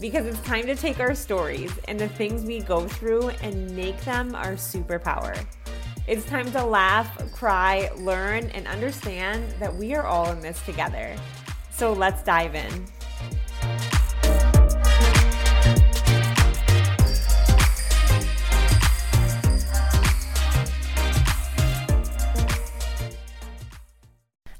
because it's time to take our stories and the things we go through and make them our superpower. It's time to laugh, cry, learn, and understand that we are all in this together. So let's dive in.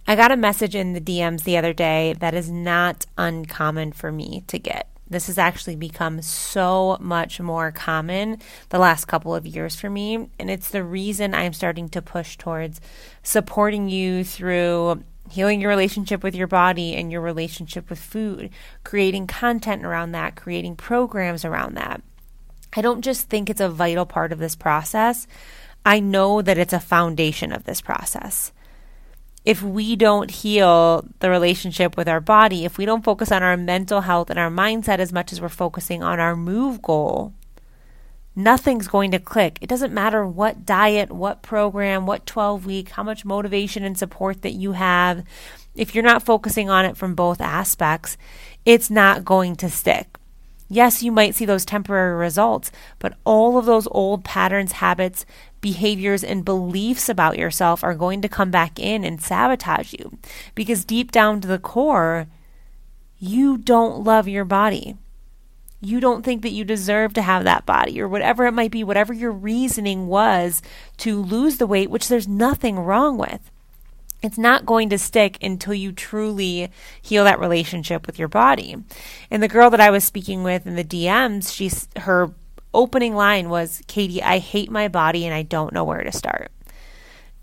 I got a message in the DMs the other day that is not uncommon for me to get. This has actually become so much more common the last couple of years for me. And it's the reason I'm starting to push towards supporting you through healing your relationship with your body and your relationship with food, creating content around that, creating programs around that. I don't just think it's a vital part of this process, I know that it's a foundation of this process if we don't heal the relationship with our body, if we don't focus on our mental health and our mindset as much as we're focusing on our move goal, nothing's going to click. It doesn't matter what diet, what program, what 12 week, how much motivation and support that you have. If you're not focusing on it from both aspects, it's not going to stick. Yes, you might see those temporary results, but all of those old patterns, habits, behaviors and beliefs about yourself are going to come back in and sabotage you because deep down to the core, you don't love your body. You don't think that you deserve to have that body or whatever it might be, whatever your reasoning was to lose the weight, which there's nothing wrong with. It's not going to stick until you truly heal that relationship with your body. And the girl that I was speaking with in the DMs, she's her opening line was, Katie, I hate my body and I don't know where to start.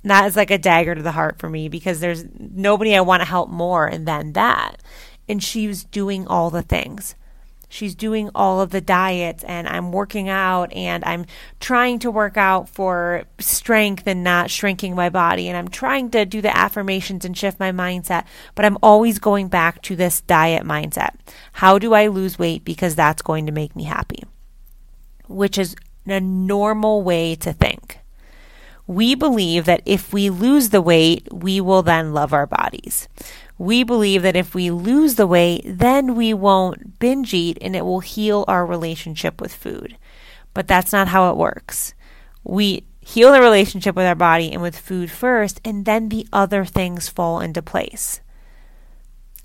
And that is like a dagger to the heart for me because there's nobody I want to help more than that. And she was doing all the things. She's doing all of the diets, and I'm working out, and I'm trying to work out for strength and not shrinking my body. And I'm trying to do the affirmations and shift my mindset, but I'm always going back to this diet mindset. How do I lose weight? Because that's going to make me happy which is a normal way to think. We believe that if we lose the weight, we will then love our bodies. We believe that if we lose the weight, then we won't binge eat and it will heal our relationship with food. But that's not how it works. We heal the relationship with our body and with food first, and then the other things fall into place.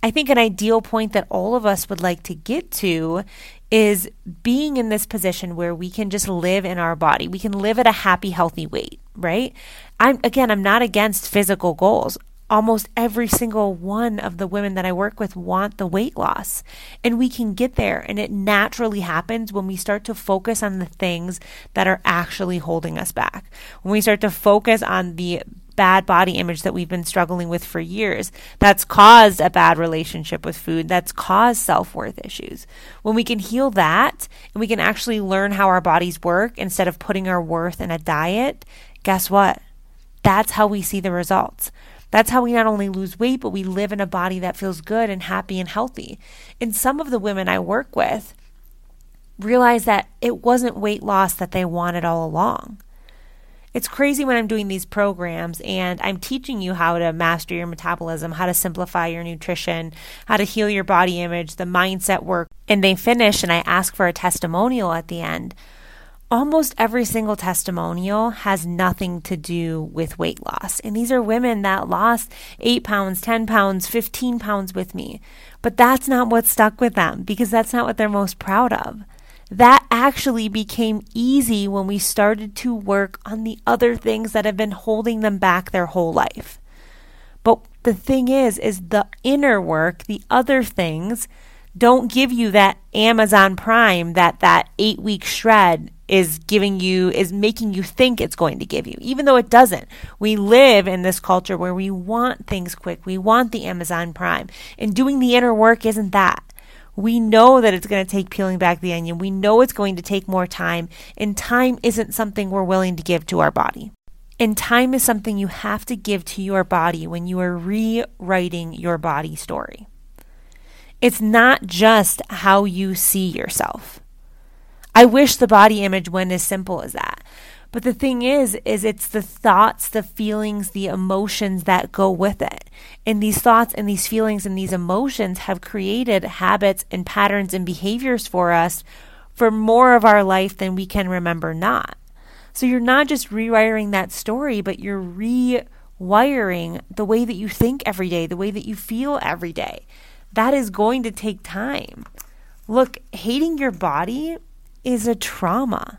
I think an ideal point that all of us would like to get to is being in this position where we can just live in our body. We can live at a happy, healthy weight, right? I'm again, I'm not against physical goals. Almost every single one of the women that I work with want the weight loss. And we can get there. And it naturally happens when we start to focus on the things that are actually holding us back. When we start to focus on the bad body image that we've been struggling with for years that's caused a bad relationship with food, that's caused self worth issues. When we can heal that and we can actually learn how our bodies work instead of putting our worth in a diet, guess what? That's how we see the results. That's how we not only lose weight, but we live in a body that feels good and happy and healthy. And some of the women I work with realize that it wasn't weight loss that they wanted all along. It's crazy when I'm doing these programs and I'm teaching you how to master your metabolism, how to simplify your nutrition, how to heal your body image, the mindset work, and they finish and I ask for a testimonial at the end. Almost every single testimonial has nothing to do with weight loss. And these are women that lost 8 pounds, 10 pounds, 15 pounds with me. But that's not what stuck with them because that's not what they're most proud of. that actually became easy when we started to work on the other things that have been holding them back their whole life. But the thing is, is the inner work, the other things, don't give you that Amazon Prime that that eight week shred is giving you, is making you think it's going to give you, even though it doesn't. We live in this culture where we want things quick. We want the Amazon Prime. And doing the inner work isn't that. We know that it's going to take peeling back the onion. We know it's going to take more time, and time isn't something we're willing to give to our body. And time is something you have to give to your body when you are rewriting your body story. It's not just how you see yourself. I wish the body image went as simple as that. But the thing is, is it's the thoughts, the feelings, the emotions that go with it. And these thoughts and these feelings and these emotions have created habits and patterns and behaviors for us for more of our life than we can remember not. So you're not just rewiring that story, but you're rewiring the way that you think every day, the way that you feel every day. That is going to take time. Look, hating your body is a trauma.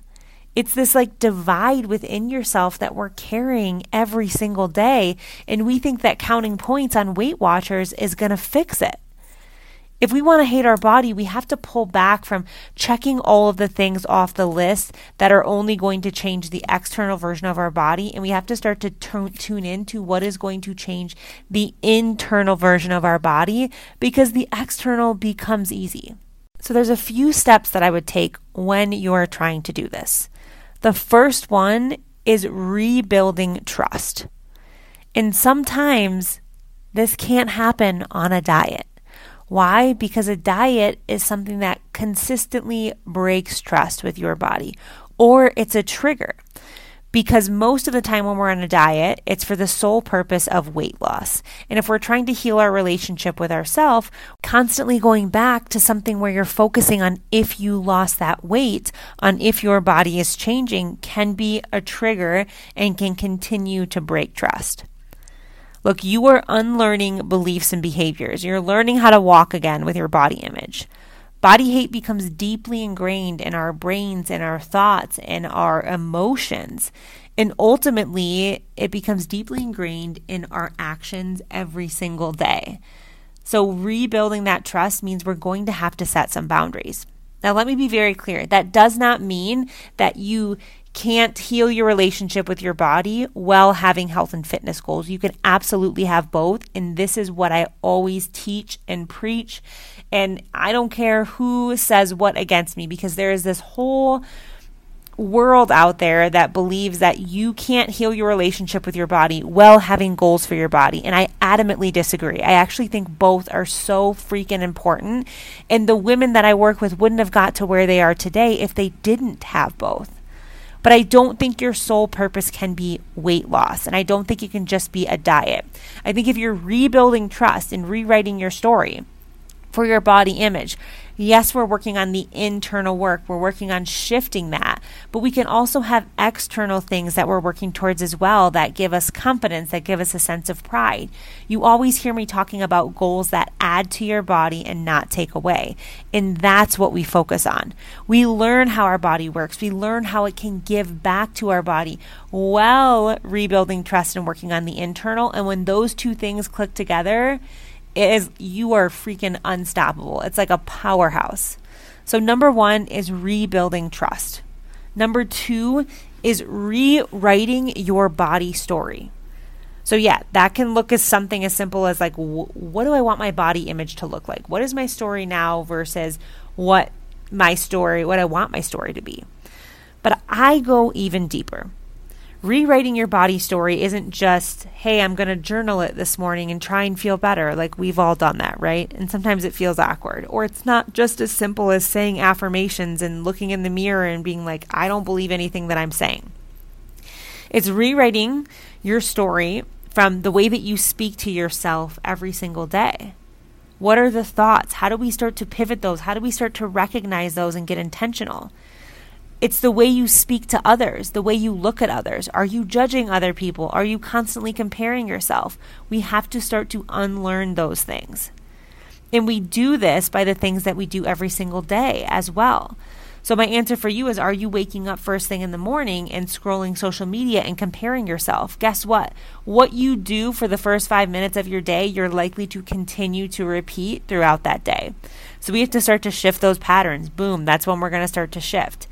It's this like divide within yourself that we're carrying every single day. And we think that counting points on Weight Watchers is going to fix it. If we want to hate our body, we have to pull back from checking all of the things off the list that are only going to change the external version of our body. And we have to start to t- tune into what is going to change the internal version of our body because the external becomes easy. So, there's a few steps that I would take when you're trying to do this. The first one is rebuilding trust. And sometimes this can't happen on a diet. Why? Because a diet is something that consistently breaks trust with your body, or it's a trigger because most of the time when we're on a diet, it's for the sole purpose of weight loss. And if we're trying to heal our relationship with ourselves, constantly going back to something where you're focusing on if you lost that weight, on if your body is changing, can be a trigger and can continue to break trust. Look, you are unlearning beliefs and behaviors. You're learning how to walk again with your body image. Body hate becomes deeply ingrained in our brains and our thoughts and our emotions. And ultimately, it becomes deeply ingrained in our actions every single day. So, rebuilding that trust means we're going to have to set some boundaries. Now, let me be very clear that does not mean that you can't heal your relationship with your body while having health and fitness goals. You can absolutely have both. And this is what I always teach and preach. And I don't care who says what against me because there is this whole world out there that believes that you can't heal your relationship with your body while having goals for your body. And I adamantly disagree. I actually think both are so freaking important. And the women that I work with wouldn't have got to where they are today if they didn't have both. But I don't think your sole purpose can be weight loss. And I don't think it can just be a diet. I think if you're rebuilding trust and rewriting your story for your body image, Yes, we're working on the internal work. We're working on shifting that. But we can also have external things that we're working towards as well that give us confidence, that give us a sense of pride. You always hear me talking about goals that add to your body and not take away. And that's what we focus on. We learn how our body works, we learn how it can give back to our body while rebuilding trust and working on the internal. And when those two things click together, it is you are freaking unstoppable. It's like a powerhouse. So number 1 is rebuilding trust. Number 2 is rewriting your body story. So yeah, that can look as something as simple as like wh- what do I want my body image to look like? What is my story now versus what my story, what I want my story to be. But I go even deeper rewriting your body story isn't just, hey, I'm going to journal it this morning and try and feel better. Like we've all done that, right? And sometimes it feels awkward. Or it's not just as simple as saying affirmations and looking in the mirror and being like, I don't believe anything that I'm saying. It's rewriting your story from the way that you speak to yourself every single day. What are the thoughts? How do we start to pivot those? How do we start to recognize those and get intentional? It's the way you speak to others, the way you look at others. Are you judging other people? Are you constantly comparing yourself? We have to start to unlearn those things. And we do this by the things that we do every single day as well. So, my answer for you is Are you waking up first thing in the morning and scrolling social media and comparing yourself? Guess what? What you do for the first five minutes of your day, you're likely to continue to repeat throughout that day. So, we have to start to shift those patterns. Boom, that's when we're going to start to shift.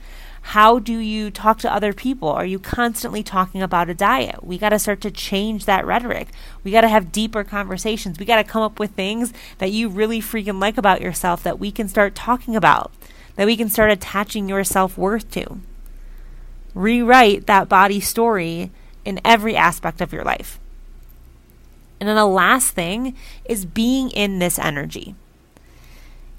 How do you talk to other people? Are you constantly talking about a diet? We got to start to change that rhetoric. We got to have deeper conversations. We got to come up with things that you really freaking like about yourself that we can start talking about that we can start attaching your self worth to. Rewrite that body story in every aspect of your life. And then the last thing is being in this energy.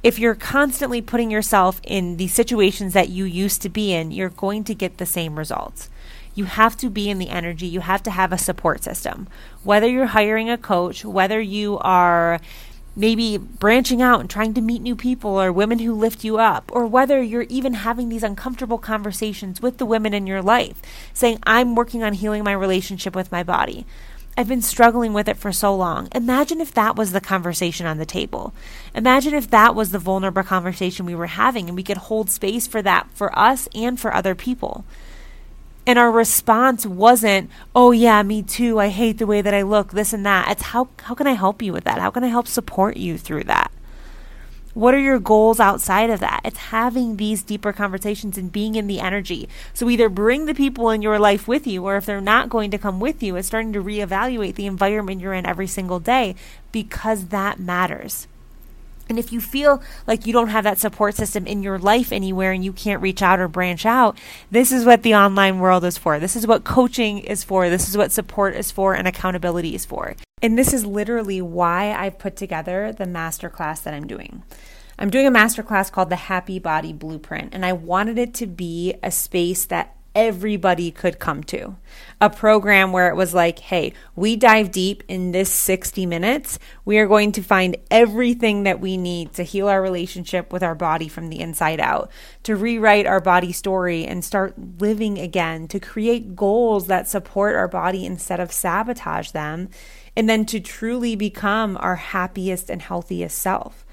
If you're constantly putting yourself in the situations that you used to be in, you're going to get the same results. You have to be in the energy. You have to have a support system. Whether you're hiring a coach, whether you are maybe branching out and trying to meet new people or women who lift you up, or whether you're even having these uncomfortable conversations with the women in your life, saying, I'm working on healing my relationship with my body. I've been struggling with it for so long. Imagine if that was the conversation on the table. Imagine if that was the vulnerable conversation we were having and we could hold space for that for us and for other people. And our response wasn't, oh, yeah, me too. I hate the way that I look, this and that. It's how, how can I help you with that? How can I help support you through that? What are your goals outside of that? It's having these deeper conversations and being in the energy. So either bring the people in your life with you, or if they're not going to come with you, it's starting to reevaluate the environment you're in every single day because that matters. And if you feel like you don't have that support system in your life anywhere and you can't reach out or branch out, this is what the online world is for. This is what coaching is for. This is what support is for and accountability is for. And this is literally why I've put together the masterclass that I'm doing. I'm doing a masterclass called the Happy Body Blueprint, and I wanted it to be a space that everybody could come to. A program where it was like, hey, we dive deep in this 60 minutes. We are going to find everything that we need to heal our relationship with our body from the inside out, to rewrite our body story and start living again, to create goals that support our body instead of sabotage them, and then to truly become our happiest and healthiest self.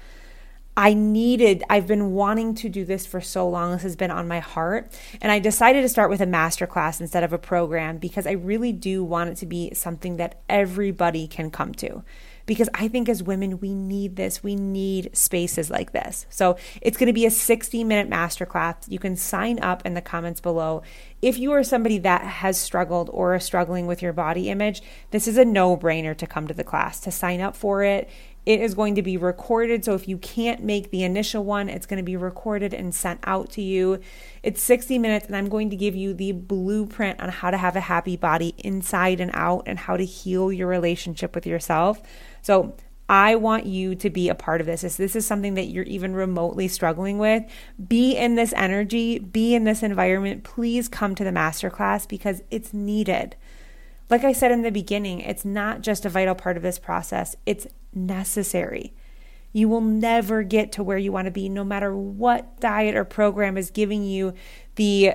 I needed, I've been wanting to do this for so long. This has been on my heart. And I decided to start with a masterclass instead of a program because I really do want it to be something that everybody can come to. Because I think as women, we need this. We need spaces like this. So it's going to be a 60 minute masterclass. You can sign up in the comments below. If you are somebody that has struggled or are struggling with your body image, this is a no brainer to come to the class, to sign up for it. It is going to be recorded. So if you can't make the initial one, it's going to be recorded and sent out to you. It's 60 minutes, and I'm going to give you the blueprint on how to have a happy body inside and out and how to heal your relationship with yourself. So I want you to be a part of this. If this is something that you're even remotely struggling with, be in this energy, be in this environment. Please come to the masterclass because it's needed. Like I said in the beginning, it's not just a vital part of this process, it's necessary. You will never get to where you want to be, no matter what diet or program is giving you the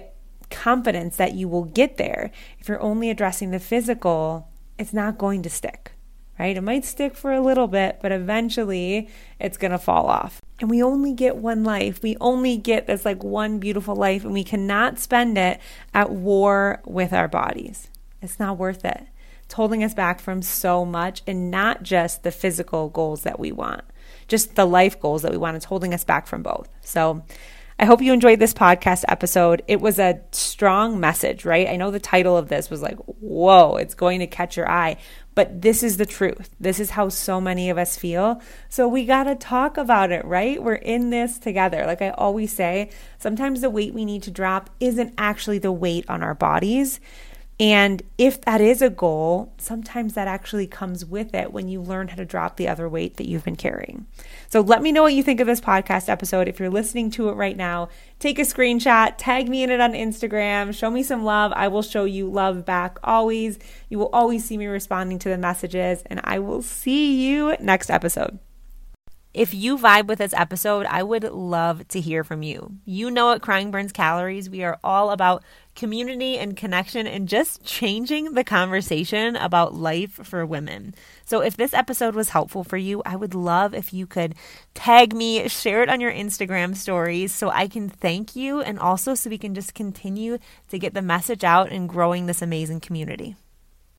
confidence that you will get there. If you're only addressing the physical, it's not going to stick, right? It might stick for a little bit, but eventually it's going to fall off. And we only get one life. We only get this like one beautiful life, and we cannot spend it at war with our bodies. It's not worth it. It's holding us back from so much and not just the physical goals that we want, just the life goals that we want. It's holding us back from both. So, I hope you enjoyed this podcast episode. It was a strong message, right? I know the title of this was like, whoa, it's going to catch your eye, but this is the truth. This is how so many of us feel. So we got to talk about it, right? We're in this together. Like I always say, sometimes the weight we need to drop isn't actually the weight on our bodies. And if that is a goal, sometimes that actually comes with it when you learn how to drop the other weight that you've been carrying. So let me know what you think of this podcast episode. If you're listening to it right now, take a screenshot, tag me in it on Instagram, show me some love. I will show you love back always. You will always see me responding to the messages, and I will see you next episode. If you vibe with this episode, I would love to hear from you. You know, at Crying Burns Calories, we are all about community and connection and just changing the conversation about life for women. So, if this episode was helpful for you, I would love if you could tag me, share it on your Instagram stories so I can thank you and also so we can just continue to get the message out and growing this amazing community.